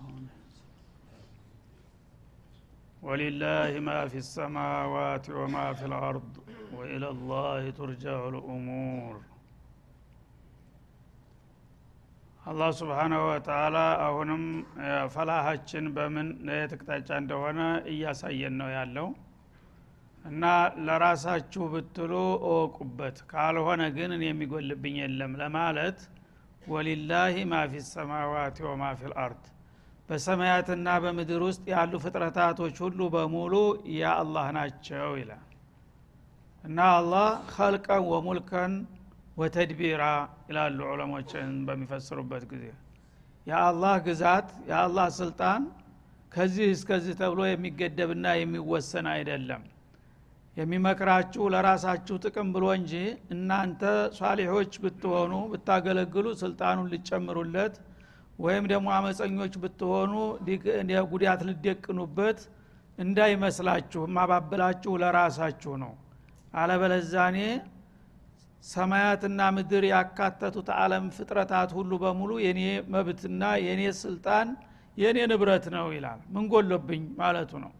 አሁን ወሊላህ ማ ፊ ሰማዋት ወማ ፊ ልአርድ ወኢላ ላህ ቱርጃዑ አላህ ስብሓናሁ ወተላ አሁንም ፈላሃችን በምን የትቅጣጫ እንደሆነ እያሳየን ነው ያለው እና ለራሳችሁ ብትሉ እወቁበት። ካልሆነ ግን እኔ የሚጎልብኝ የለም ለማለት ወሊላሂ ማ ፊ ሰማዋት ወማ ፊ ልአርድ። በሰማያትና በምድር ውስጥ ያሉ ፍጥረታቶች ሁሉ በሙሉ የአላህ ናቸው ይላል። እና አላህ ኸልቀን ወሙልከን ወተድቢራ ይላሉ ዑለሞችን በሚፈስሩበት ጊዜ። የአላህ ግዛት የአላህ ስልጣን ከዚህ እስከዚህ ተብሎ የሚገደብና የሚወሰን አይደለም። የሚመክራችሁ ለራሳችሁ ጥቅም ብሎ እንጂ እናንተ ሷሊሖች ብትሆኑ ብታገለግሉ ስልጣኑን ልጨምሩለት ወይም ደግሞ አመፀኞች ብትሆኑ ጉዳት ልደቅኑበት እንዳይመስላችሁ ማባብላችሁ ለራሳችሁ ነው። አለበለዛኔ ሰማያትና ምድር ያካተቱት አለም ፍጥረታት ሁሉ በሙሉ የኔ መብትና የኔ ስልጣን የኔ ንብረት ነው ይላል። ምን ጎሎብኝ ማለቱ ነው።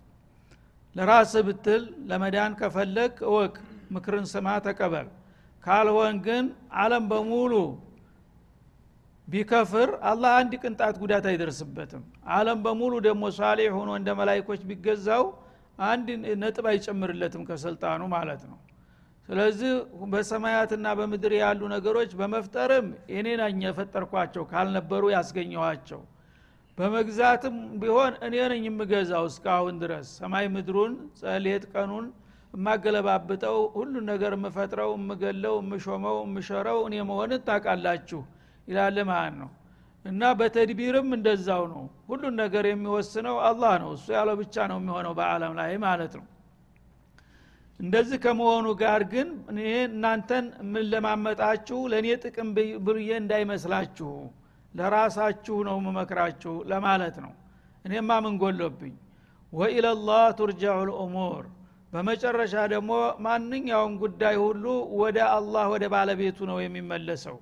ለራስ ብትል ለመዳን ከፈለግ እወቅ ምክርን ስማ ተቀበል። ካልሆን ግን አለም በሙሉ ቢከፍር አላህ አንድ ቅንጣት ጉዳት አይደርስበትም። አለም በሙሉ ደግሞ ሷሌ ሆኖ እንደ መላይኮች ቢገዛው አንድ ነጥብ አይጨምርለትም ከስልጣኑ ማለት ነው። ስለዚህ በሰማያትና በምድር ያሉ ነገሮች በመፍጠርም እኔ ነኝ የፈጠርኳቸው ካልነበሩ ያስገኘኋቸው። በመግዛትም ቢሆን እኔ ነኝ የምገዛው እስካሁን ድረስ። ሰማይ ምድሩን ጸሌት ቀኑን የማገለባብጠው ሁሉን ነገር የምፈጥረው የምገለው የምሾመው የምሸረው እኔ መሆን ታቃላችሁ ይላል ማለት ነው። እና በተድቢርም እንደዛው ነው። ሁሉን ነገር የሚወስነው አላህ ነው። እሱ ያለው ብቻ ነው የሚሆነው በአለም ላይ ማለት ነው። እንደዚህ ከመሆኑ ጋር ግን እኔ እናንተን ምን ለማመጣችሁ ለእኔ ጥቅም ብዬ እንዳይመስላችሁ ለራሳችሁ ነው መመክራችሁ ለማለት ነው። እኔማ ምን ጎሎብኝ? ወኢለላህ ቱርጃዑ ልእሙር በመጨረሻ ደግሞ ማንኛውም ጉዳይ ሁሉ ወደ አላህ ወደ ባለቤቱ ነው የሚመለሰው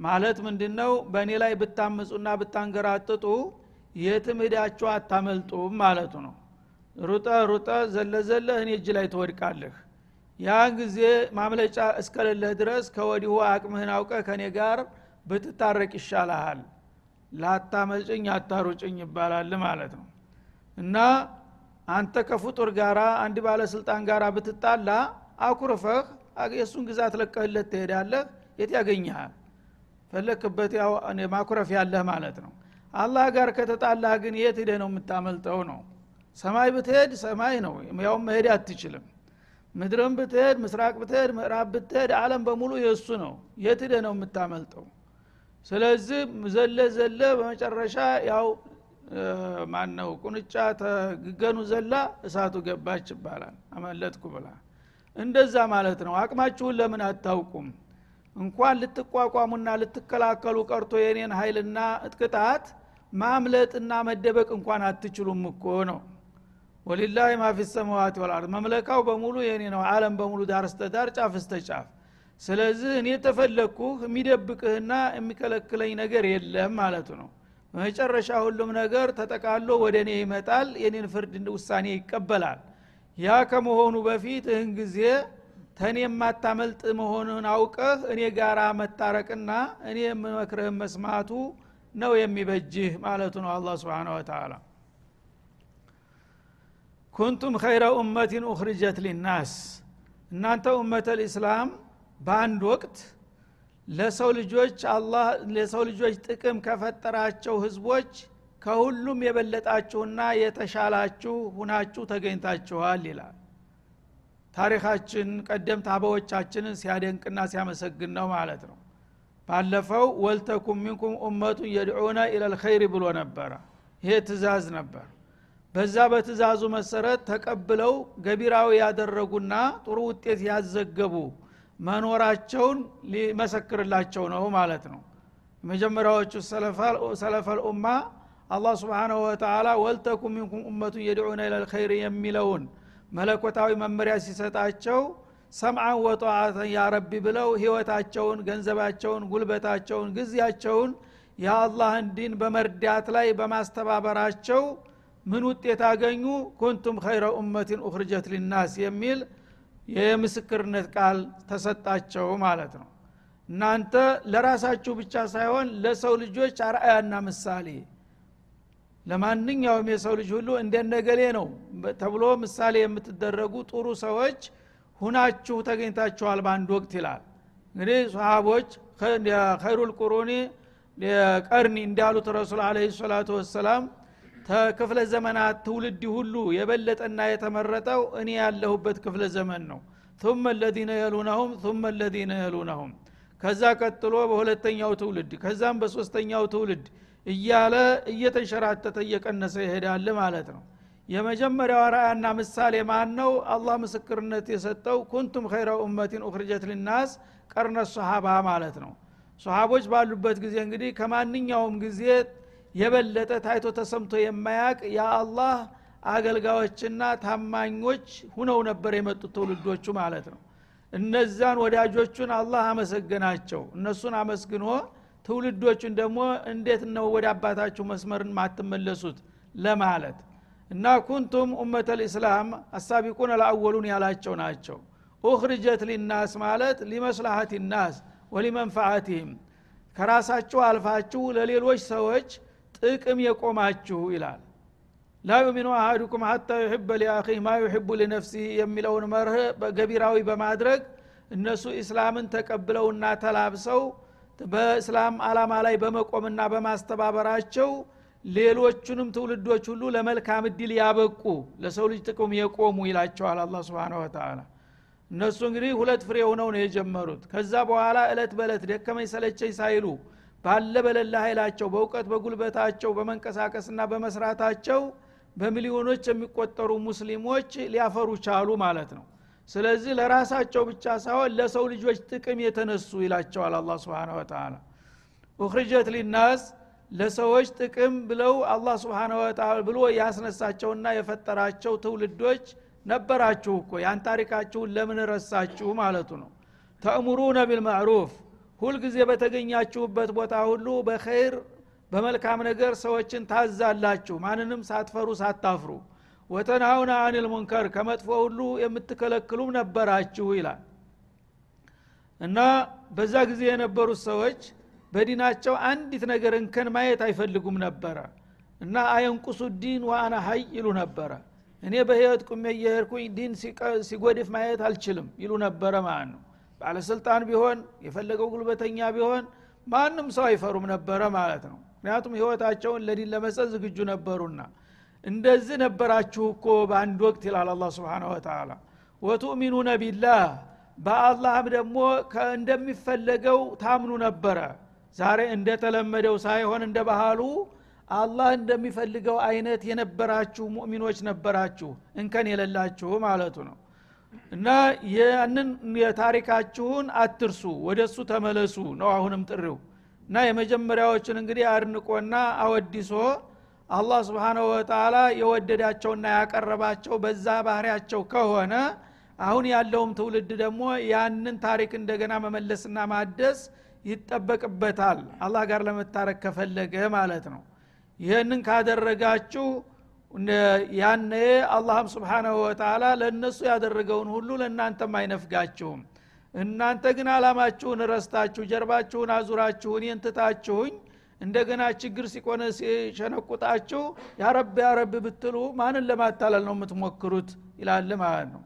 ማለት ምንድን ነው በእኔ ላይ ብታምፁና ብታንገራጥጡ የትም ሂዳችሁ አታመልጡም ማለቱ ነው። ሩጠ ሩጠ ዘለ እኔ እጅ ላይ ትወድቃለህ። ያን ጊዜ ማምለጫ እስከሌለህ ድረስ ከወዲሁ አቅምህን አውቀ ከእኔ ጋር ብትታረቅ ይሻልሃል። ላታመልጭኝ አታሩጭኝ ይባላል ማለት ነው። እና አንተ ከፍጡር ጋራ አንድ ባለስልጣን ጋራ ብትጣላ አኩርፈህ የእሱን ግዛት ለቀህለት ትሄዳለህ የት ያገኘሃል ፈለክበት ያው ማኩረፍ ያለህ ማለት ነው። አላህ ጋር ከተጣላህ ግን የት ሂደህ ነው የምታመልጠው ነው? ሰማይ ብትሄድ ሰማይ ነው። ያውም መሄድ አትችልም። ምድርም ብትሄድ ምስራቅ ብትሄድ ምዕራብ ብትሄድ አለም በሙሉ የእሱ ነው። የት ሂደህ ነው የምታመልጠው? ስለዚህ ዘለ ዘለ በመጨረሻ ያው ማን ነው ቁንጫ ተግገኑ ዘላ እሳቱ ገባች ይባላል። አመለጥኩ ብላ። እንደዛ ማለት ነው። አቅማችሁን ለምን አታውቁም እንኳን ልትቋቋሙና ልትከላከሉ ቀርቶ የኔን ኃይልና እጥቅጣት ማምለጥና መደበቅ እንኳን አትችሉም እኮ ነው። ወሊላህ ማፊ ሰማዋት ወልአርድ መምለካው በሙሉ የኔ ነው አለም በሙሉ ዳር ስተዳር ጫፍ እስተ ጫፍ። ስለዚህ እኔ ተፈለግኩህ የሚደብቅህና የሚከለክለኝ ነገር የለም ማለቱ ነው። በመጨረሻ ሁሉም ነገር ተጠቃሎ ወደ እኔ ይመጣል የኔን ፍርድ ውሳኔ ይቀበላል። ያ ከመሆኑ በፊት እህን ጊዜ ተኔ የማታመልጥ መሆኑን አውቀህ እኔ ጋራ መታረቅና እኔ የምመክርህን መስማቱ ነው የሚበጅህ ማለቱ ነው አላ ስብን ወተላ ኩንቱም ኸይረ ኡመቲን ኡኽርጀት ሊናስ። እናንተ ኡመተ ልእስላም በአንድ ወቅት ለሰው ልጆች አላህ ለሰው ልጆች ጥቅም ከፈጠራቸው ህዝቦች ከሁሉም የበለጣችሁና የተሻላችሁ ሁናችሁ ተገኝታችኋል ይላል ታሪካችን ቀደምት አበዎቻችንን ሲያደንቅና ሲያመሰግን ነው ማለት ነው። ባለፈው ወልተኩም ሚንኩም ኡመቱን የድዑነ ኢለልኸይር ብሎ ነበረ። ይሄ ትእዛዝ ነበር። በዛ በትእዛዙ መሰረት ተቀብለው ገቢራዊ ያደረጉና ጥሩ ውጤት ያዘገቡ መኖራቸውን ሊመሰክርላቸው ነው ማለት ነው። የመጀመሪያዎቹ ሰለፈል ኡማ አላህ ስብሓናሁ ወተላ ወልተኩም ሚንኩም ኡመቱን የድዑነ ኢለልኸይር የሚለውን መለኮታዊ መመሪያ ሲሰጣቸው ሰምዓን ወጠዓተን ያረቢ ብለው ህይወታቸውን ገንዘባቸውን ጉልበታቸውን ጊዜያቸውን የአላህን ዲን በመርዳት ላይ በማስተባበራቸው ምን ውጤት አገኙ? ኩንቱም ኸይረ ኡመቲን ኡኽርጀት ሊናስ የሚል የምስክርነት ቃል ተሰጣቸው ማለት ነው። እናንተ ለራሳችሁ ብቻ ሳይሆን ለሰው ልጆች አርአያና ምሳሌ ለማንኛውም የሰው ልጅ ሁሉ እንደነገሌ ነው ተብሎ ምሳሌ የምትደረጉ ጥሩ ሰዎች ሁናችሁ ተገኝታችኋል በአንድ ወቅት ይላል እንግዲህ ሰሃቦች ኸይሩል ቁሩኒ ቀርኒ እንዳሉት ረሱል አለ ሰላቱ ወሰላም ተክፍለ ዘመናት ትውልድ ሁሉ የበለጠና የተመረጠው እኔ ያለሁበት ክፍለ ዘመን ነው ثم الذين يلونهم ثم الذين يلونهم ከዛ ቀጥሎ በሁለተኛው ትውልድ ከዛም በሶስተኛው ትውልድ እያለ እየተንሸራተተ እየቀነሰ ይሄዳል ማለት ነው። የመጀመሪያው ራእያና ምሳሌ ማን ነው አላህ ምስክርነት የሰጠው ኩንቱም ኸይረ ኡመቲን ኡክርጀት ሊናስ ቀርነ ሰሃባ ማለት ነው። ሰሃቦች ባሉበት ጊዜ እንግዲህ ከማንኛውም ጊዜ የበለጠ ታይቶ ተሰምቶ የማያቅ የአላህ አገልጋዮችና ታማኞች ሁነው ነበር የመጡት ትውልዶቹ ማለት ነው። እነዛን ወዳጆቹን አላህ አመሰገናቸው። እነሱን አመስግኖ ትውልዶቹን ደግሞ እንዴት ነው ወደ አባታችሁ መስመርን ማትመለሱት? ለማለት እና ኩንቱም ኡመተ ልእስላም አሳቢቁን ለአወሉን ያላቸው ናቸው። ኡኽርጀት ሊናስ ማለት ሊመስላሀት ናስ ወሊመንፋዓትህም ከራሳችሁ አልፋችሁ ለሌሎች ሰዎች ጥቅም የቆማችሁ ይላል። ላ ዩሚኑ አሃዱኩም ሀታ ዩሕበ ሊአኺህ ማ ዩሕቡ ሊነፍሲህ የሚለውን መርህ ገቢራዊ በማድረግ እነሱ ኢስላምን ተቀብለውና ተላብሰው በእስላም አላማ ላይ በመቆምና በማስተባበራቸው ሌሎቹንም ትውልዶች ሁሉ ለመልካም እድል ያበቁ ለሰው ልጅ ጥቅም የቆሙ ይላቸዋል አላ ስብን ወተላ እነሱ እንግዲህ ሁለት ፍሬ ሆነው ነው የጀመሩት። ከዛ በኋላ እለት በእለት ደከመኝ ሰለቸኝ ሳይሉ ባለ በለላ ኃይላቸው በእውቀት በጉልበታቸው በመንቀሳቀስና በመስራታቸው በሚሊዮኖች የሚቆጠሩ ሙስሊሞች ሊያፈሩ ቻሉ ማለት ነው ስለዚህ ለራሳቸው ብቻ ሳይሆን ለሰው ልጆች ጥቅም የተነሱ ይላቸዋል አላ ስብን ወተላ ኡክርጀት ሊናስ ለሰዎች ጥቅም ብለው አላህ ስብሓነ ወተላ ብሎ ያስነሳቸውና የፈጠራቸው ትውልዶች ነበራችሁ እኮ። ያን ታሪካችሁን ለምን ረሳችሁ ማለቱ ነው። ተእሙሩነ ቢልማዕሩፍ ሁልጊዜ በተገኛችሁበት ቦታ ሁሉ በኸይር በመልካም ነገር ሰዎችን ታዛላችሁ። ማንንም ሳትፈሩ ሳታፍሩ وتنهون عن المنكر ከመጥፎ ሁሉ የምትከለክሉም ነበራችሁ ይላል። እና በዛ ጊዜ የነበሩት ሰዎች በዲናቸው አንዲት ነገር እንከን ማየት አይፈልጉም ነበረ። እና أينقص الدين وأنا حي ይሉ ነበረ። እኔ በህይወት ቁሜ እየሄድኩኝ ዲን ሲጎድፍ ማየት አልችልም ይሉ ነበረ ማለት ነው። ባለስልጣን ቢሆን የፈለገው ጉልበተኛ ቢሆን ማንም ሰው አይፈሩም ነበረ ማለት ነው። ምክንያቱም ህይወታቸውን ለዲን ለመስጠት ዝግጁ ነበሩና እንደዚህ ነበራችሁ እኮ በአንድ ወቅት ይላል አላ ስብን ወተላ ወቱእሚኑነ ቢላህ በአላህም ደግሞ እንደሚፈለገው ታምኑ ነበረ። ዛሬ እንደተለመደው ሳይሆን እንደ ባህሉ አላህ እንደሚፈልገው አይነት የነበራችሁ ሙእሚኖች ነበራችሁ እንከን የሌላችሁ ማለቱ ነው። እና ያንን የታሪካችሁን አትርሱ ወደ እሱ ተመለሱ ነው አሁንም ጥሪው። እና የመጀመሪያዎችን እንግዲህ አድንቆና አወዲሶ አላህ ስብሓናሁ ወተላ የወደዳቸውና ያቀረባቸው በዛ ባህሪያቸው ከሆነ አሁን ያለውም ትውልድ ደግሞ ያንን ታሪክ እንደገና መመለስና ማደስ ይጠበቅበታል። አላህ ጋር ለመታረቅ ከፈለገ ማለት ነው። ይህንን ካደረጋችሁ ያነ አላህም ስብሓናሁ ወተላ ለእነሱ ያደረገውን ሁሉ ለእናንተም አይነፍጋችሁም። እናንተ ግን አላማችሁን ረስታችሁ ጀርባችሁን አዙራችሁ እኔን ትታችሁኝ እንደገና ችግር ሲቆነ ሲሸነቁጣችሁ ያረብ ያረብ ብትሉ ማንን ለማታለል ነው የምትሞክሩት? ይላል ማለት ነው።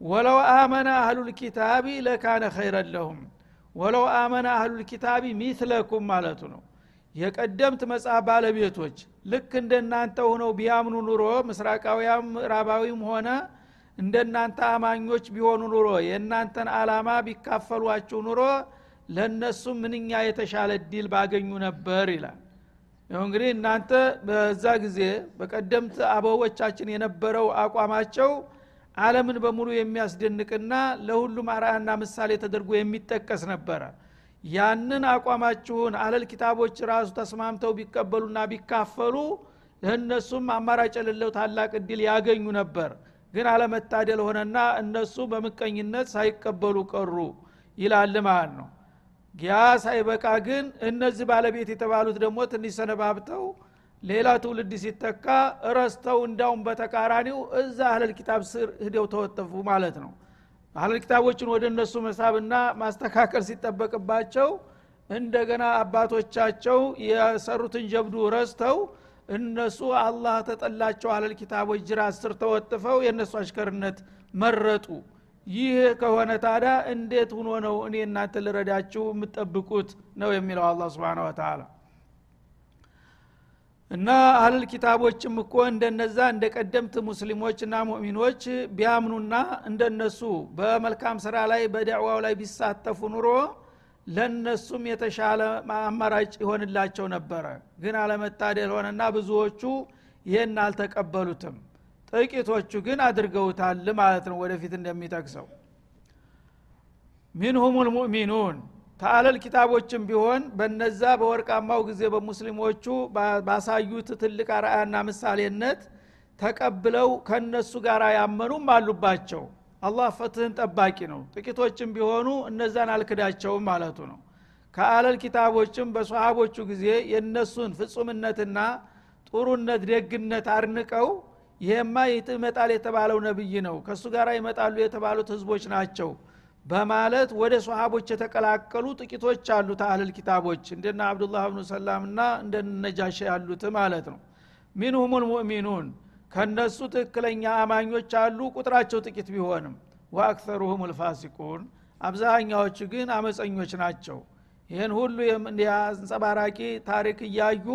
ወለው አመነ አህሉል ኪታቢ ለካነ ኸይረን ለሁም። ወለው አመነ አህሉል ኪታቢ ሚትለኩም ማለቱ ነው። የቀደምት መጽሐፍ ባለቤቶች ልክ እንደናንተ ሆነው ቢያምኑ ኑሮ ምስራቃዊያም ምዕራባዊም ሆነ እንደናንተ አማኞች ቢሆኑ ኑሮ የእናንተን አላማ ቢካፈሏችሁ ኑሮ ለእነሱ ምንኛ የተሻለ ዲል ባገኙ ነበር ይላል። ይሁ እንግዲህ እናንተ በዛ ጊዜ በቀደምት አበዎቻችን የነበረው አቋማቸው አለምን በሙሉ የሚያስደንቅና ለሁሉም አርአያና ምሳሌ ተደርጎ የሚጠቀስ ነበረ። ያንን አቋማችሁን አህለል ኪታቦች ራሱ ተስማምተው ቢቀበሉና ቢካፈሉ ለእነሱም አማራጭ የሌለው ታላቅ እድል ያገኙ ነበር። ግን አለመታደል ሆነና እነሱ በምቀኝነት ሳይቀበሉ ቀሩ ይላል ማለት ነው ያ ሳይበቃ ግን እነዚህ ባለቤት የተባሉት ደግሞ ትንሽ ሰነባብተው ሌላ ትውልድ ሲተካ እረስተው እንዳውም በተቃራኒው እዛ አህለል ኪታብ ስር ሂደው ተወጠፉ ማለት ነው። አህለል ኪታቦችን ወደ እነሱ መሳብና ማስተካከል ሲጠበቅባቸው እንደገና አባቶቻቸው የሰሩትን ጀብዱ ረስተው እነሱ አላህ ተጠላቸው አለል ኪታቦች ጅራት ስር ተወጥፈው የእነሱ አሽከርነት መረጡ ይህ ከሆነ ታዲያ እንዴት ሁኖ ነው እኔ እናንተ ልረዳችሁ የምጠብቁት ነው የሚለው አላ ስብን ወተላ እና አህልል ኪታቦችም እኮ እንደነዛ እንደ ቀደምት ሙስሊሞችና ሙእሚኖች ቢያምኑና እንደነሱ በመልካም ስራ ላይ በዳዕዋው ላይ ቢሳተፉ ኑሮ ለነሱም የተሻለ አማራጭ ይሆንላቸው ነበረ። ግን አለመታደል ሆነና ብዙዎቹ ይህን አልተቀበሉትም ጥቂቶቹ ግን አድርገውታል ማለት ነው ወደፊት እንደሚጠቅሰው። ሚንሁም ልሙእሚኑን ተአለል ኪታቦችም ቢሆን በነዛ በወርቃማው ጊዜ በሙስሊሞቹ ባሳዩት ትልቅ አርአያና ምሳሌነት ተቀብለው ከነሱ ጋር ያመኑም አሉባቸው። አላህ ፍትህን ጠባቂ ነው። ጥቂቶችም ቢሆኑ እነዛን አልክዳቸውም ማለቱ ነው። ከአለል ኪታቦችም በሰሃቦቹ ጊዜ የእነሱን ፍጹምነትና ጥሩነት ደግነት አድንቀው ይሄማ ይመጣል የተባለው ነብይ ነው። ከእሱ ጋር ይመጣሉ የተባሉት ህዝቦች ናቸው በማለት ወደ ሰሃቦች የተቀላቀሉ ጥቂቶች አሉ ተአህልል ኪታቦች። እንደነ አብዱላህ ብኑ ሰላም እና እንደነ ነጃሽ ያሉት ማለት ነው። ሚንሁም ልሙእሚኑን ከነሱ ትክክለኛ አማኞች አሉ ቁጥራቸው ጥቂት ቢሆንም። ወአክተሩሁም ልፋሲቁን አብዛኛዎቹ ግን አመፀኞች ናቸው። ይህን ሁሉ አንጸባራቂ ታሪክ እያዩ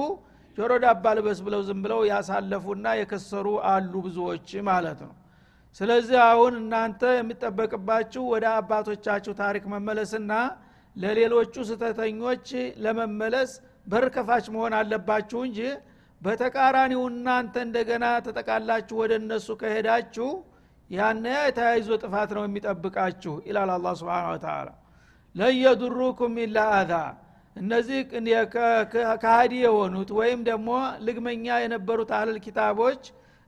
ጆሮ ዳባ ልበስ ብለው ዝም ብለው ያሳለፉና የከሰሩ አሉ ብዙዎች ማለት ነው። ስለዚህ አሁን እናንተ የሚጠበቅባችሁ ወደ አባቶቻችሁ ታሪክ መመለስና ለሌሎቹ ስተተኞች ለመመለስ በር ከፋች መሆን አለባችሁ እንጂ በተቃራኒው እናንተ እንደገና ተጠቃላችሁ ወደ እነሱ ከሄዳችሁ ያነ የተያይዞ ጥፋት ነው የሚጠብቃችሁ ይላል አላ ስብን ተላ ለየዱሩኩም ኢላ አዛ እነዚህ ካሃዲ የሆኑት ወይም ደግሞ ልግመኛ የነበሩት አህልል ኪታቦች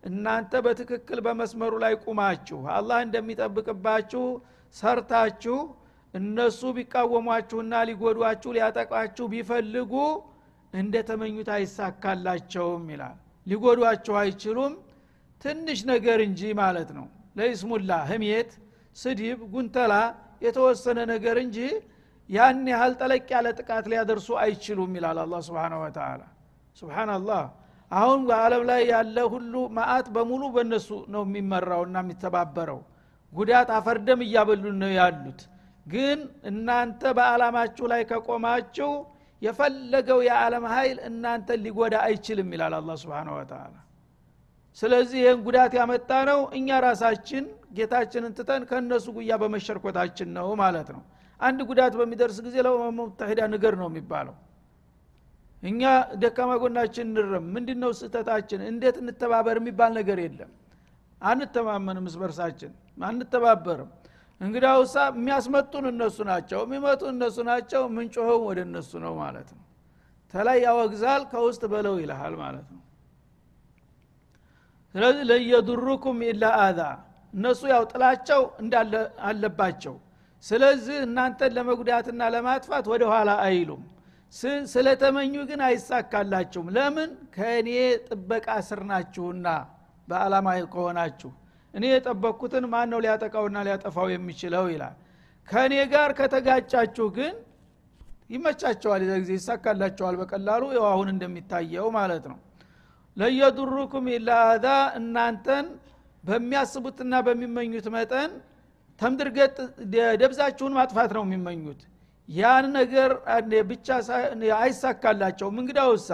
እናንተ በትክክል በመስመሩ ላይ ቁማችሁ አላህ እንደሚጠብቅባችሁ ሰርታችሁ እነሱ ቢቃወሟችሁና ሊጎዷችሁ ሊያጠቋችሁ ቢፈልጉ እንደ ተመኙት አይሳካላቸውም ይላል። ሊጎዷችሁ አይችሉም። ትንሽ ነገር እንጂ ማለት ነው። ለይስሙላ ህሜት ስድብ ጉንተላ የተወሰነ ነገር እንጂ ያን ያህል ጠለቅ ያለ ጥቃት ሊያደርሱ አይችሉም ይላል አላ ስብን ወተላ ስብናላህ አሁን በአለም ላይ ያለ ሁሉ ማአት በሙሉ በእነሱ ነው የሚመራውና የሚተባበረው። ጉዳት አፈርደም እያበሉን ነው ያሉት። ግን እናንተ በአላማችሁ ላይ ከቆማችሁ የፈለገው የዓለም ኃይል እናንተን ሊጎዳ አይችልም ይላል አላ ስብን ወተላ ስለዚህ ይህን ጉዳት ያመጣ ነው እኛ ራሳችን ጌታችንን ትተን ከእነሱ ጉያ በመሸርኮታችን ነው ማለት ነው አንድ ጉዳት በሚደርስ ጊዜ ለመሙታሂዳ ንገር ነው የሚባለው። እኛ ደካማ ጎናችን እንረም። ምንድ ነው ስህተታችን? እንዴት እንተባበር የሚባል ነገር የለም። አንተማመንም እስበርሳችን አንተባበርም። እንግዳውሳ የሚያስመጡን እነሱ ናቸው የሚመጡ እነሱ ናቸው ምንጮኸው ወደ እነሱ ነው ማለት ነው። ተላይ ያወግዛል ከውስጥ በለው ይልሃል ማለት ነው። ስለዚህ ለየዱሩኩም ኢላ አዛ እነሱ ያው ጥላቸው እንዳለ አለባቸው ስለዚህ እናንተን ለመጉዳትና ለማጥፋት ወደ ኋላ አይሉም ስለተመኙ ግን አይሳካላችሁም። ለምን? ከእኔ ጥበቃ ስር ናችሁና በአላማ ከሆናችሁ። እኔ የጠበቅኩትን ማን ነው ሊያጠቃውና ሊያጠፋው የሚችለው? ይላል። ከእኔ ጋር ከተጋጫችሁ ግን ይመቻቸዋል የዛ ጊዜ ይሳካላቸዋል በቀላሉ። ያው አሁን እንደሚታየው ማለት ነው። ለየዱሩኩም ኢላ እናንተን በሚያስቡትና በሚመኙት መጠን ተምድርገጥ ደብዛችሁን ማጥፋት ነው የሚመኙት። ያን ነገር ብቻ አይሳካላቸውም እንግዳውሳ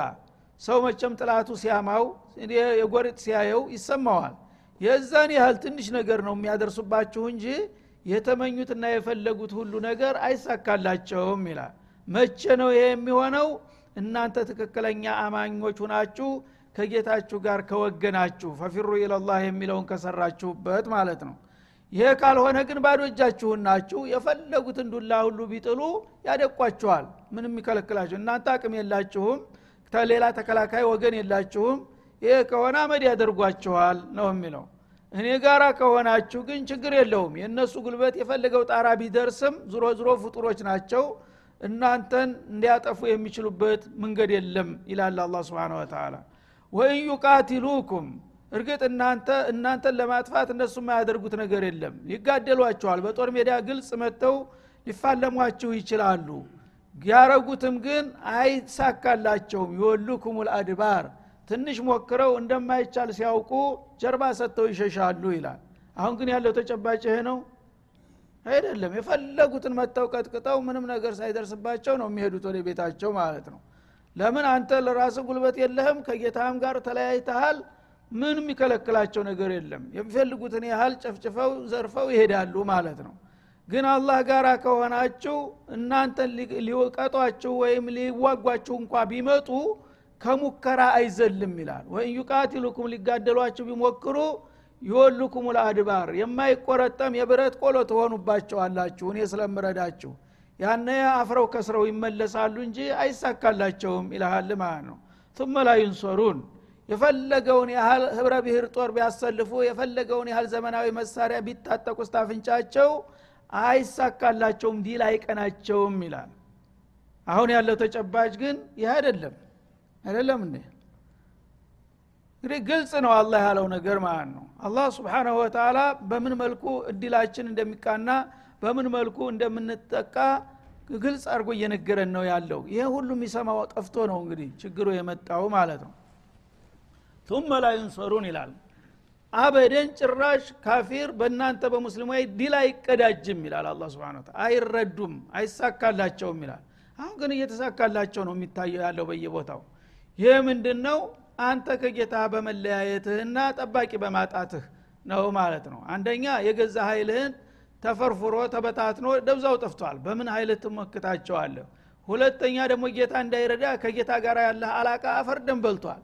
ሰው መቸም ጥላቱ ሲያማው የጎሪጥ ሲያየው ይሰማዋል። የዛን ያህል ትንሽ ነገር ነው የሚያደርሱባችሁ እንጂ የተመኙትና የፈለጉት ሁሉ ነገር አይሳካላቸውም ይላል። መቼ ነው ይሄ የሚሆነው? እናንተ ትክክለኛ አማኞች ሁናችሁ ከጌታችሁ ጋር ከወገናችሁ ፈፊሩ ኢለላህ የሚለውን ከሰራችሁበት ማለት ነው ይሄ ካልሆነ ግን ባዶ እጃችሁን ናችሁ። የፈለጉትን ዱላ ሁሉ ቢጥሉ ያደቋችኋል። ምንም ይከለክላችሁ። እናንተ አቅም የላችሁም። ሌላ ተከላካይ ወገን የላችሁም። ይሄ ከሆነ አመድ ያደርጓችኋል ነው የሚለው። እኔ ጋራ ከሆናችሁ ግን ችግር የለውም። የእነሱ ጉልበት የፈለገው ጣራ ቢደርስም ዝሮ ዝሮ ፍጡሮች ናቸው። እናንተን እንዲያጠፉ የሚችሉበት መንገድ የለም ይላል አላ ስብን ወተላ ወኢን ዩቃቲሉኩም እርግጥ እናንተ እናንተን ለማጥፋት እነሱ የማያደርጉት ነገር የለም። ይጋደሏቸዋል። በጦር ሜዳ ግልጽ መጥተው ሊፋለሟችሁ ይችላሉ። ያረጉትም ግን አይሳካላቸውም። ይወሉኩም ልአድባር ትንሽ ሞክረው እንደማይቻል ሲያውቁ ጀርባ ሰጥተው ይሸሻሉ ይላል። አሁን ግን ያለው ተጨባጭ ይሄ ነው? አይደለም። የፈለጉትን መጥተው ቀጥቅጠው ምንም ነገር ሳይደርስባቸው ነው የሚሄዱት ወደ ቤታቸው ማለት ነው። ለምን አንተ ለራስ ጉልበት የለህም? ከጌታህም ጋር ተለያይተሃል ምን የሚከለክላቸው ነገር የለም የሚፈልጉትን ያህል ጨፍጭፈው ዘርፈው ይሄዳሉ ማለት ነው ግን አላህ ጋር ከሆናችሁ እናንተን ሊቀጧችሁ ወይም ሊዋጓችሁ እንኳ ቢመጡ ከሙከራ አይዘልም ይላል ወይም ዩቃቲሉኩም ሊጋደሏችሁ ቢሞክሩ ይወሉኩም ልአድባር የማይቆረጠም የብረት ቆሎ ትሆኑባቸዋላችሁ እኔ ስለምረዳችሁ ያነ አፍረው ከስረው ይመለሳሉ እንጂ አይሳካላቸውም ይልሃል ማለት ነው ثم لا ينصرون የፈለገውን ያህል ህብረ ብሔር ጦር ቢያሰልፉ የፈለገውን ያህል ዘመናዊ መሳሪያ ቢታጠቁ ስታፍንጫቸው አይሳካላቸውም ዲል አይቀናቸውም ይላል። አሁን ያለው ተጨባጭ ግን ይህ አይደለም። አይደለም እንዴ? እንግዲህ ግልጽ ነው አላህ ያለው ነገር ማለት ነው። አላህ سبحانه وتعالى በምን መልኩ እድላችን እንደሚቃና በምን መልኩ እንደምንጠቃ ግልጽ አድርጎ እየነገረን ነው ያለው። ይሄ ሁሉ የሚሰማው ጠፍቶ ነው እንግዲህ ችግሩ የመጣው ማለት ነው ثم لا ينصرون ይላል። አበደን ጭራሽ ካፊር በእናንተ በሙስሊሞች ድል አይቀዳጅም ይላል አላ ስብን አይረዱም አይሳካላቸውም ይላል። አሁን ግን እየተሳካላቸው ነው የሚታየው ያለው በየቦታው። ይህ ምንድን ነው አንተ ከጌታ በመለያየትህና ጠባቂ በማጣትህ ነው ማለት ነው። አንደኛ የገዛ ኃይልህን ተፈርፍሮ ተበታትኖ ደብዛው ጠፍቷል። በምን ኃይል ትሞክታቸዋለህ ሁለተኛ ደግሞ ጌታ እንዳይረዳ ከጌታ ጋር ያለህ አላቃ አፈርደን በልቷል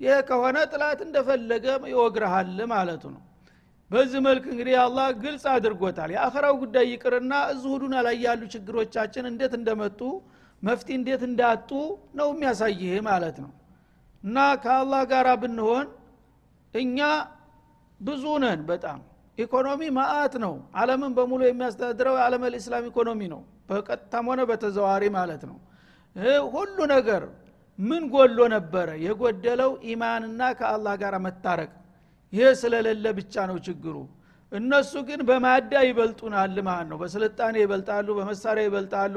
ይህ ከሆነ ጥላት እንደፈለገ ይወግረሃል ማለቱ ነው። በዚህ መልክ እንግዲህ አላህ ግልጽ አድርጎታል። የአኸራው ጉዳይ ይቅርና እዚሁ ዱና ላይ ያሉ ችግሮቻችን እንዴት እንደመጡ መፍትሄ እንዴት እንዳጡ ነው የሚያሳይህ ማለት ነው። እና ከአላህ ጋር ብንሆን እኛ ብዙ ነን በጣም። ኢኮኖሚ ማአት ነው። አለምን በሙሉ የሚያስተዳድረው የዓለም ልእስላም ኢኮኖሚ ነው። በቀጥታም ሆነ በተዘዋሪ ማለት ነው። ሁሉ ነገር ምን ጎሎ ነበረ? የጎደለው ኢማንና ከአላህ ጋር መታረቅ። ይህ ስለሌለ ብቻ ነው ችግሩ። እነሱ ግን በማዳ ይበልጡናል ማለት ነው። በስልጣኔ ይበልጣሉ በመሳሪያ ይበልጣሉ።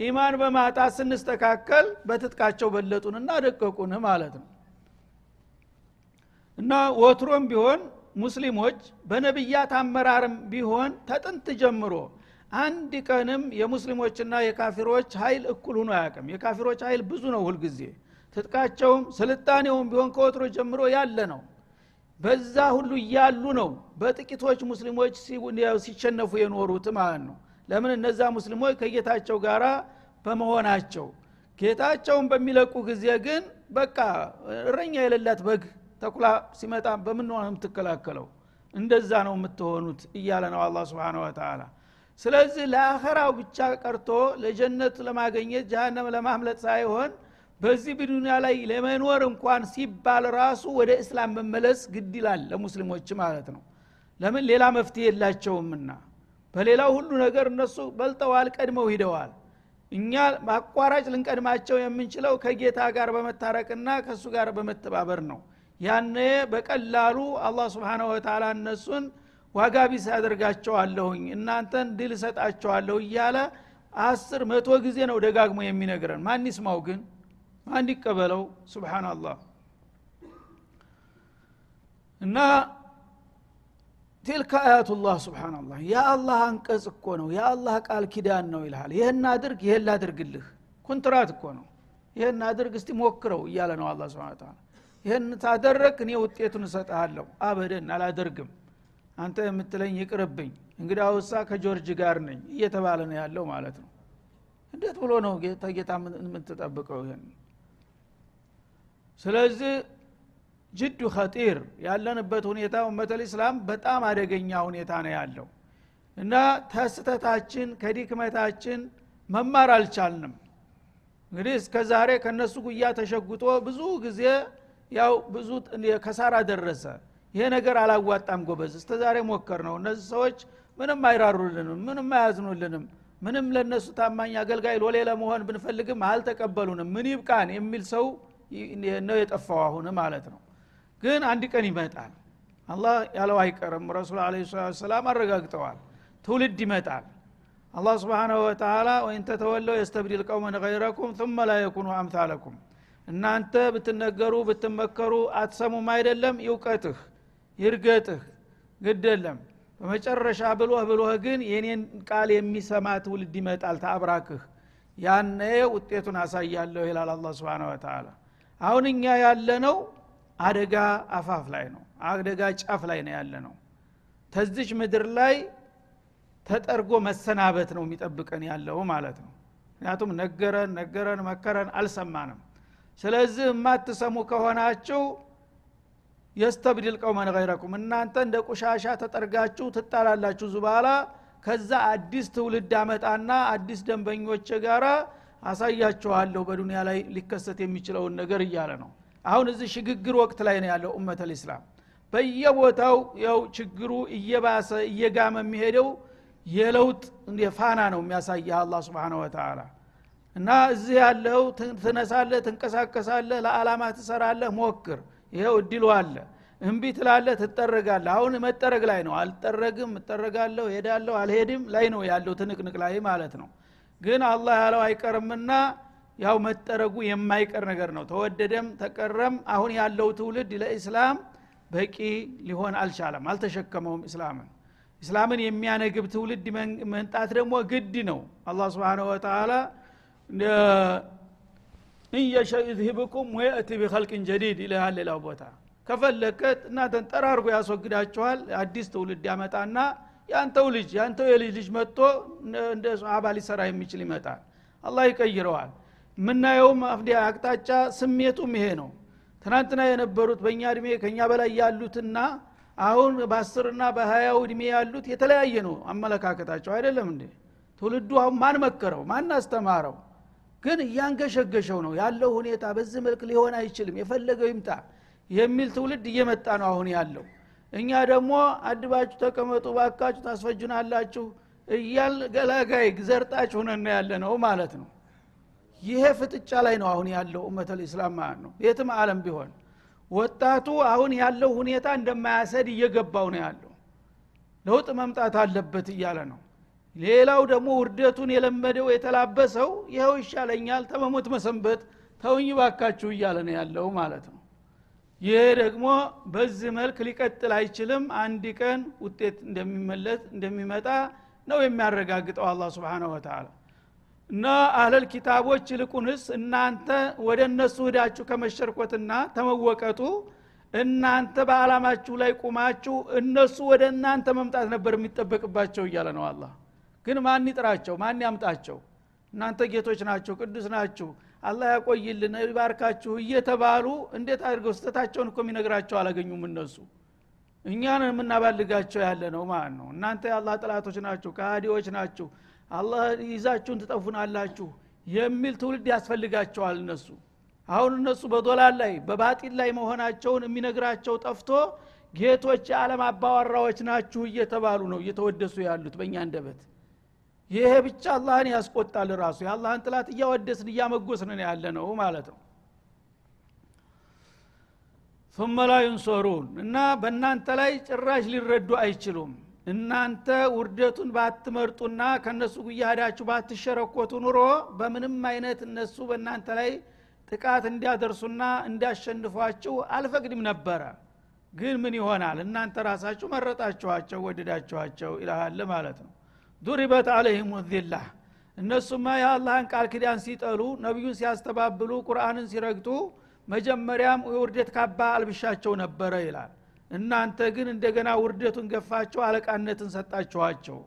ኢማን በማጣት ስንስተካከል በትጥቃቸው በለጡንና ደቀቁን ማለት ነው። እና ወትሮም ቢሆን ሙስሊሞች በነቢያት አመራርም ቢሆን ተጥንት ጀምሮ አንድ ቀንም የሙስሊሞችና የካፊሮች ኃይል እኩል ሁኖ አያቅም የካፊሮች ኃይል ብዙ ነው ሁልጊዜ። ትጥቃቸውም ስልጣኔውም ቢሆን ከወትሮ ጀምሮ ያለ ነው። በዛ ሁሉ እያሉ ነው በጥቂቶች ሙስሊሞች ሲሸነፉ የኖሩት ማለት ነው። ለምን? እነዛ ሙስሊሞች ከጌታቸው ጋር በመሆናቸው። ጌታቸውን በሚለቁ ጊዜ ግን በቃ እረኛ የሌላት በግ ተኩላ ሲመጣ በምን ነው የምትከላከለው? እንደዛ ነው የምትሆኑት እያለ ነው አላ ስብን ወተላ ስለዚህ ለአኸራው ብቻ ቀርቶ ለጀነት ለማገኘት ጀሃነም ለማምለጥ ሳይሆን በዚህ ብዱኒያ ላይ ለመኖር እንኳን ሲባል ራሱ ወደ እስላም መመለስ ግድ ይላል ለሙስሊሞች ማለት ነው። ለምን? ሌላ መፍትሄ የላቸውምና። በሌላው ሁሉ ነገር እነሱ በልጠዋል ቀድመው ሂደዋል። እኛ አቋራጭ ልንቀድማቸው የምንችለው ከጌታ ጋር በመታረቅና ከእሱ ጋር በመተባበር ነው። ያነ በቀላሉ አላህ ስብሓነ ወተላ እነሱን ዋጋ ቢስ ያደርጋቸዋለሁኝ እናንተን ድል እሰጣቸዋለሁ እያለ አስር መቶ ጊዜ ነው ደጋግሞ የሚነግረን። ማን ይስማው ግን? ማን ይቀበለው? ስብሓናላህ እና ቲልከ አያቱላህ ስብሓናላህ የአላህ አንቀጽ እኮ ነው የአላህ ቃል ኪዳን ነው ይልሃል። ይህን አድርግ ይህን ላድርግልህ። ኩንትራት እኮ ነው። ይህን አድርግ እስቲ ሞክረው እያለ ነው አላ ስብን ታላ ይህን ታደረግ እኔ ውጤቱን እሰጥሃለሁ። አበደን አላደርግም አንተ የምትለኝ ይቅርብኝ እንግዲህ አውሳ ከጆርጅ ጋር ነኝ እየተባለ ነው ያለው ማለት ነው። እንዴት ብሎ ነው ጌታ የምትጠብቀው ይህን ስለዚህ ጅዱ ኸጢር ያለንበት ሁኔታ ኡመተል ኢስላም በጣም አደገኛ ሁኔታ ነው ያለው እና ተስተታችን ከዲክመታችን መማር አልቻልንም። እንግዲህ እስከ ዛሬ ከነሱ ጉያ ተሸጉጦ ብዙ ጊዜ ያው ብዙ ከሳራ ደረሰ ይሄ ነገር አላዋጣም ጎበዝ እስተ ዛሬ ሞከር ነው እነዚህ ሰዎች ምንም አይራሩልንም ምንም አያዝኑልንም። ምንም ለነሱ ታማኝ አገልጋይ ሎሌ ለመሆን ብንፈልግም አልተቀበሉንም። ምን ይብቃን የሚል ሰው ነው የጠፋው አሁን ማለት ነው። ግን አንድ ቀን ይመጣል። አላህ ያለው አይቀርም። ረሱል አለ ሰላም አረጋግጠዋል። ትውልድ ይመጣል። አላህ ስብሓናሁ ወተላ ወይን ተተወለው የስተብዲል ቀውመን ገይረኩም ثመ ላ የኩኑ አምታለኩም እናንተ ብትነገሩ ብትመከሩ አትሰሙም አይደለም? ይውቀትህ ይርገጥህ ግደለም በመጨረሻ ብሎህ ብሎህ ግን የኔን ቃል የሚሰማ ትውልድ ይመጣል ተአብራክህ። ያነ ውጤቱን አሳያለሁ ይላል አላ ስብን ወተላ አሁን እኛ ያለነው አደጋ አፋፍ ላይ ነው አደጋ ጫፍ ላይ ነው ያለ ነው ተዚች ምድር ላይ ተጠርጎ መሰናበት ነው የሚጠብቀን ያለው ማለት ነው። ምክንያቱም ነገረን ነገረን መከረን አልሰማንም። ስለዚህ የማትሰሙ ከሆናችሁ የስተብድል ቀውመን ገይረኩም? እናንተ እንደ ቆሻሻ ተጠርጋችሁ ትጣላላችሁ ዙባላ። ከዛ አዲስ ትውልድ አመጣና አዲስ ደንበኞች ጋራ አሳያችኋለሁ በዱንያ ላይ ሊከሰት የሚችለውን ነገር እያለ ነው። አሁን እዚህ ሽግግር ወቅት ላይ ነው ያለው ኡመት ልእስላም በየቦታው ያው ችግሩ እየባሰ እየጋመ የሚሄደው የለውጥ ፋና ነው የሚያሳይህ አላ ስብን ወተላ እና እዚህ ያለው ትነሳለህ ትንቀሳቀሳለህ ለአላማ ትሰራለህ ሞክር ይኸው እድሉ አለ። እምቢ ትላለህ ትጠረጋለህ። አሁን መጠረግ ላይ ነው። አልጠረግም እጠረጋለሁ ሄዳለሁ አልሄድም ላይ ነው ያለው ትንቅንቅ ላይ ማለት ነው። ግን አላህ ያለው አይቀርምና ያው መጠረጉ የማይቀር ነገር ነው። ተወደደም ተቀረም አሁን ያለው ትውልድ ለኢስላም በቂ ሊሆን አልቻለም አልተሸከመውም እስላምን እስላምን የሚያነግብ ትውልድ መንጣት ደግሞ ግድ ነው። አላህ ስብን ወተላ እንየሸ ዩዝሂብኩም ወየእቲ ቢኸልቅን ጀዲድ ይልሃል ሌላው ቦታ። ከፈለከት እናንተን ጠራርጎ ያስወግዳችኋል አዲስ ትውልድ ያመጣና ያንተው ልጅ ያንተው የልጅ ልጅ መጥቶ እንደ ሰሃባ ሊሰራ የሚችል ይመጣል። አላህ ይቀይረዋል። የምናየውም አቅጣጫ ስሜቱም ይሄ ነው። ትናንትና የነበሩት በእኛ እድሜ ከእኛ በላይ ያሉትና አሁን በአስርና በሀያው እድሜ ያሉት የተለያየ ነው አመለካከታቸው። አይደለም እንዴ? ትውልዱ አሁን ማን መከረው? ማን አስተማረው ግን እያንገሸገሸው ነው። ያለው ሁኔታ በዚህ መልክ ሊሆን አይችልም። የፈለገው ይምጣ የሚል ትውልድ እየመጣ ነው አሁን ያለው። እኛ ደግሞ አድባችሁ ተቀመጡ ባካችሁ ታስፈጁናላችሁ እያል ገላጋይ ዘርጣች ሁነና ያለ ነው ማለት ነው። ይሄ ፍጥጫ ላይ ነው አሁን ያለው ኡመተል ኢስላም ማለት ነው። የትም አለም ቢሆን ወጣቱ አሁን ያለው ሁኔታ እንደማያሰድ እየገባው ነው ያለው። ለውጥ መምጣት አለበት እያለ ነው ሌላው ደግሞ ውርደቱን የለመደው የተላበሰው ይኸው ይሻለኛል ተመሞት መሰንበት ተውኝ ባካችሁ እያለ ነው ያለው ማለት ነው። ይሄ ደግሞ በዚህ መልክ ሊቀጥል አይችልም። አንድ ቀን ውጤት እንደሚመለት እንደሚመጣ ነው የሚያረጋግጠው አላ ስብን ወተላ እና አህለል ኪታቦች ይልቁንስ እናንተ ወደ እነሱ ህዳችሁ ከመሸርኮትና ተመወቀቱ እናንተ በአላማችሁ ላይ ቁማችሁ እነሱ ወደ እናንተ መምጣት ነበር የሚጠበቅባቸው እያለ ነው አላ ግን ማን ይጥራቸው? ማን ያምጣቸው? እናንተ ጌቶች ናቸው ቅዱስ ናችሁ። አላህ ያቆይልን ይባርካችሁ እየተባሉ እንዴት አድርገው ስተታቸውን እኮ የሚነግራቸው አላገኙም እነሱ? እኛን የምናባልጋቸው ያለ ነው ማለት ነው? እናንተ የአላህ ጥላቶች ናችሁ ከሃዲዎች ናችሁ። አላህ ይዛችሁን ትጠፉናላችሁ የሚል ትውልድ ያስፈልጋቸዋል እነሱ። አሁን እነሱ በዶላር ላይ በባጢል ላይ መሆናቸውን የሚነግራቸው ጠፍቶ ጌቶች የዓለም አባዋራዎች ናችሁ እየተባሉ ነው እየተወደሱ ያሉት በእኛ እንደበት ይሄ ብቻ አላህን ያስቆጣል ራሱ የአላህን ጥላት እያወደስን እያመጎስን ያለ ነው ማለት ነው ثم لا ينصرون እና በእናንተ ላይ ጭራሽ ሊረዱ አይችሉም እናንተ ውርደቱን ባትመርጡና ከነሱ ጉያ ሄዳችሁ ባትሸረኮቱ ኑሮ በምንም አይነት እነሱ በእናንተ ላይ ጥቃት እንዲያደርሱና እንዲያሸንፏችሁ አልፈቅድም ነበረ ግን ምን ይሆናል እናንተ ራሳችሁ መረጣችኋቸው ወደዳችኋቸው ይልሃል ማለት ነው ዱሪበት አለህም ዚላ እነሱማ የአላህን ቃል ኪዳን ሲጠሉ ነቢዩን ሲያስተባብሉ ቁርአንን ሲረግጡ መጀመሪያም የውርደት ካባ አልብሻቸው ነበረ ይላል። እናንተ ግን እንደገና ውርደቱን ገፋቸው አለቃነትን ሰጣችኋቸው።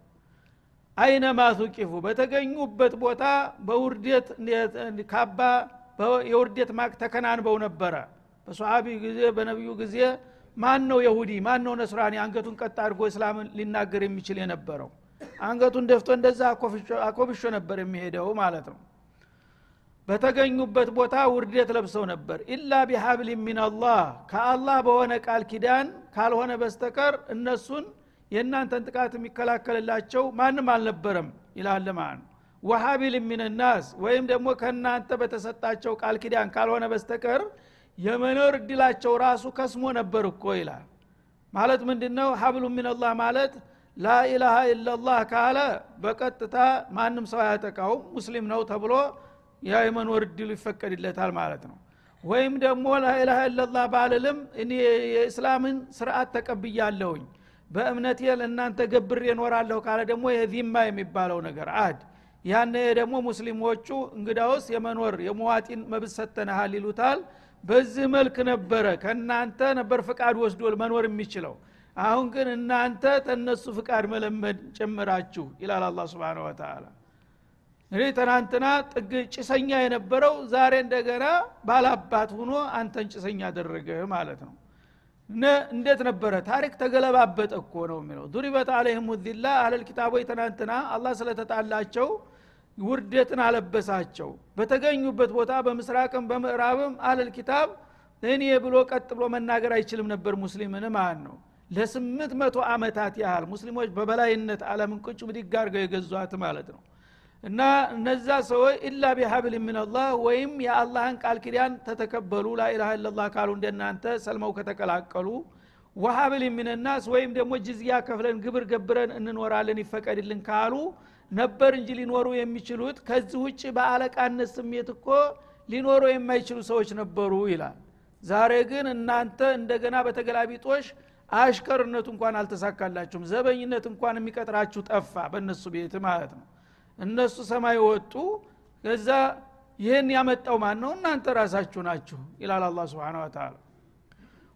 አይነማ ቱቂፉ በተገኙበት ቦታ በውርደት ካባ የውርደት ማቅ ተከናንበው ነበረ። በሰሃቢ ጊዜ በነቢዩ ጊዜ ማን ነው የሁዲ? ማን ነው ነስራኒ? አንገቱን ቀጥ አድርጎ እስላምን ሊናገር የሚችል የነበረው አንገቱን ደፍቶ እንደዛ አኮብሾ ነበር የሚሄደው ማለት ነው። በተገኙበት ቦታ ውርደት ለብሰው ነበር። إلا بحبل من الله ከአላህ በሆነ ቃል ኪዳን ካልሆነ በስተቀር እነሱን የእናንተን ጥቃት የሚከላከልላቸው ማንም አልነበረም ይላል ማለት وحبل من الناس ወይም ደግሞ ከእናንተ በተሰጣቸው ቃል ኪዳን ካልሆነ በስተቀር የመኖር እድላቸው ራሱ ከስሞ ነበር እኮ ይላል። ማለት ምንድን ነው ሀብሉ ሚንላህ ማለት ላኢላሃ ኢላላህ ካለ በቀጥታ ማንም ሰው አያጠቃውም። ሙስሊም ነው ተብሎ የመኖር እድሉ ይፈቀድለታል ማለት ነው። ወይም ደግሞ ላኢላሃ ኢላላህ ባልልም እኔ የእስላምን ስርዓት ተቀብያለሁኝ። በእምነቴ ለእናንተ ገብሬ እኖራለሁ ካለ ደግሞ የዚማ የሚባለው ነገር አድ። ያነ ደግሞ ሙስሊሞቹ እንግዳውስ የመኖር የመዋጢን መብት ሰተንሃል ይሉታል። በዚህ መልክ ነበረ ከእናንተ ነበር ፍቃድ ወስዶ መኖር የሚችለው አሁን ግን እናንተ ተነሱ ፍቃድ መለመድ ጨምራችሁ ይላል አላ ስብን ወተላ እንግዲህ ትናንትና ጥግ ጭሰኛ የነበረው ዛሬ እንደገና ባላባት ሁኖ አንተን ጭሰኛ አደረገ ማለት ነው። እንዴት ነበረ? ታሪክ ተገለባበጠ እኮ ነው የሚለው። ዱሪበት አለህም ዚላ አለል ኪታቦች ትናንትና አላህ ስለተጣላቸው ውርደትን አለበሳቸው። በተገኙበት ቦታ በምስራቅም በምዕራብም أهل الكتاب እኔ ብሎ ቀጥ ብሎ መናገር አይችልም ነበር ሙስሊምን ማለት ነው ለስምንት መቶ ዓመታት ያህል ሙስሊሞች በበላይነት አለምን ቁጭ ብድግ የገዟት ማለት ነው። እና እነዛ ሰዎች إلا بحبل من الله ወይም የአላህን ቃል ኪዳን ተተቀበሉ لا إله إلا الله ካሉ እንደናንተ ሰልመው ከተቀላቀሉ وحبل من الناس ወይም ደግሞ ጅዝያ ከፍለን ግብር ገብረን እንኖራለን ይፈቀድልን ካሉ ነበር እንጂ ሊኖሩ የሚችሉት። ከዚህ ውጭ በአለቃነት ስሜት እኮ ሊኖሩ የማይችሉ ሰዎች ነበሩ ይላል። ዛሬ ግን እናንተ እንደገና በተገላቢጦሽ አሽከርነቱ እንኳን አልተሳካላችሁም። ዘበኝነት እንኳን የሚቀጥራችሁ ጠፋ በእነሱ ቤት ማለት ነው። እነሱ ሰማይ ወጡ። ከዛ ይህን ያመጣው ማን ነው? እናንተ ራሳችሁ ናችሁ ይላል አላ ስብን ወተላ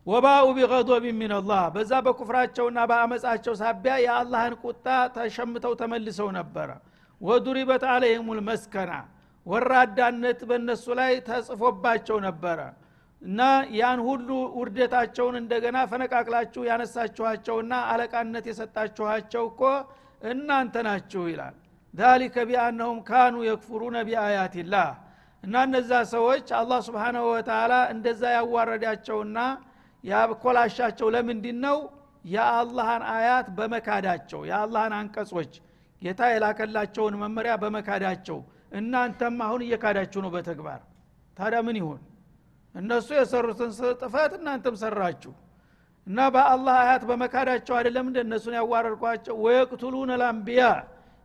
ወባኡ ቢቀዶብ ሚንላህ በዛ በኩፍራቸውና በአመፃቸው ሳቢያ የአላህን ቁጣ ተሸምተው ተመልሰው ነበረ። ወዱሪበት አለይህም ልመስከና ወራዳነት በእነሱ ላይ ተጽፎባቸው ነበረ እና ያን ሁሉ ውርደታቸውን እንደገና ፈነቃቅላችሁ ያነሳችኋቸውና አለቃነት የሰጣችኋቸው እኮ እናንተ ናችሁ ይላል። ዛሊከ ቢአነሁም ካኑ የክፍሩነ ቢአያትላህ እና እነዛ ሰዎች አላህ ስብሓናሁ ወተላ እንደዛ ያዋረዳቸውና ያኮላሻቸው ለምንድን ነው የአላህን አያት በመካዳቸው የአላህን አንቀጾች ጌታ የላከላቸውን መመሪያ በመካዳቸው። እናንተም አሁን እየካዳችሁ ነው በተግባር። ታዲያ ምን ይሁን እነሱ የሰሩትን ጥፋት እናንተም ሰራችሁ። እና በአላህ አያት በመካዳቸው አይደለም እንደ እነሱን ያዋረድኳቸው? ወየቅቱሉን ልአንቢያ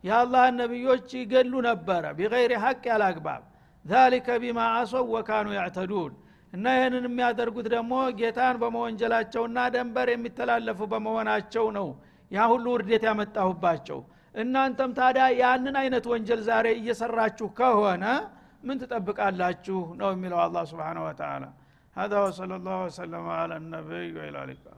የአላህን ነቢዮች ይገሉ ነበረ ቢገይር ሐቅ ያለ አግባብ። ዛሊከ ቢማ አሶው ወካኑ ያዕተዱን። እና ይህንን የሚያደርጉት ደግሞ ጌታን በመወንጀላቸውና ደንበር የሚተላለፉ በመሆናቸው ነው ያ ሁሉ ውርደት ያመጣሁባቸው። እናንተም ታዲያ ያንን አይነት ወንጀል ዛሬ እየሰራችሁ ከሆነ ምን ትጠብቃላችሁ ነው የሚለው አላ ስብን ወተላ هذا وصلى الله وسلم على النبي وإلى اللقاء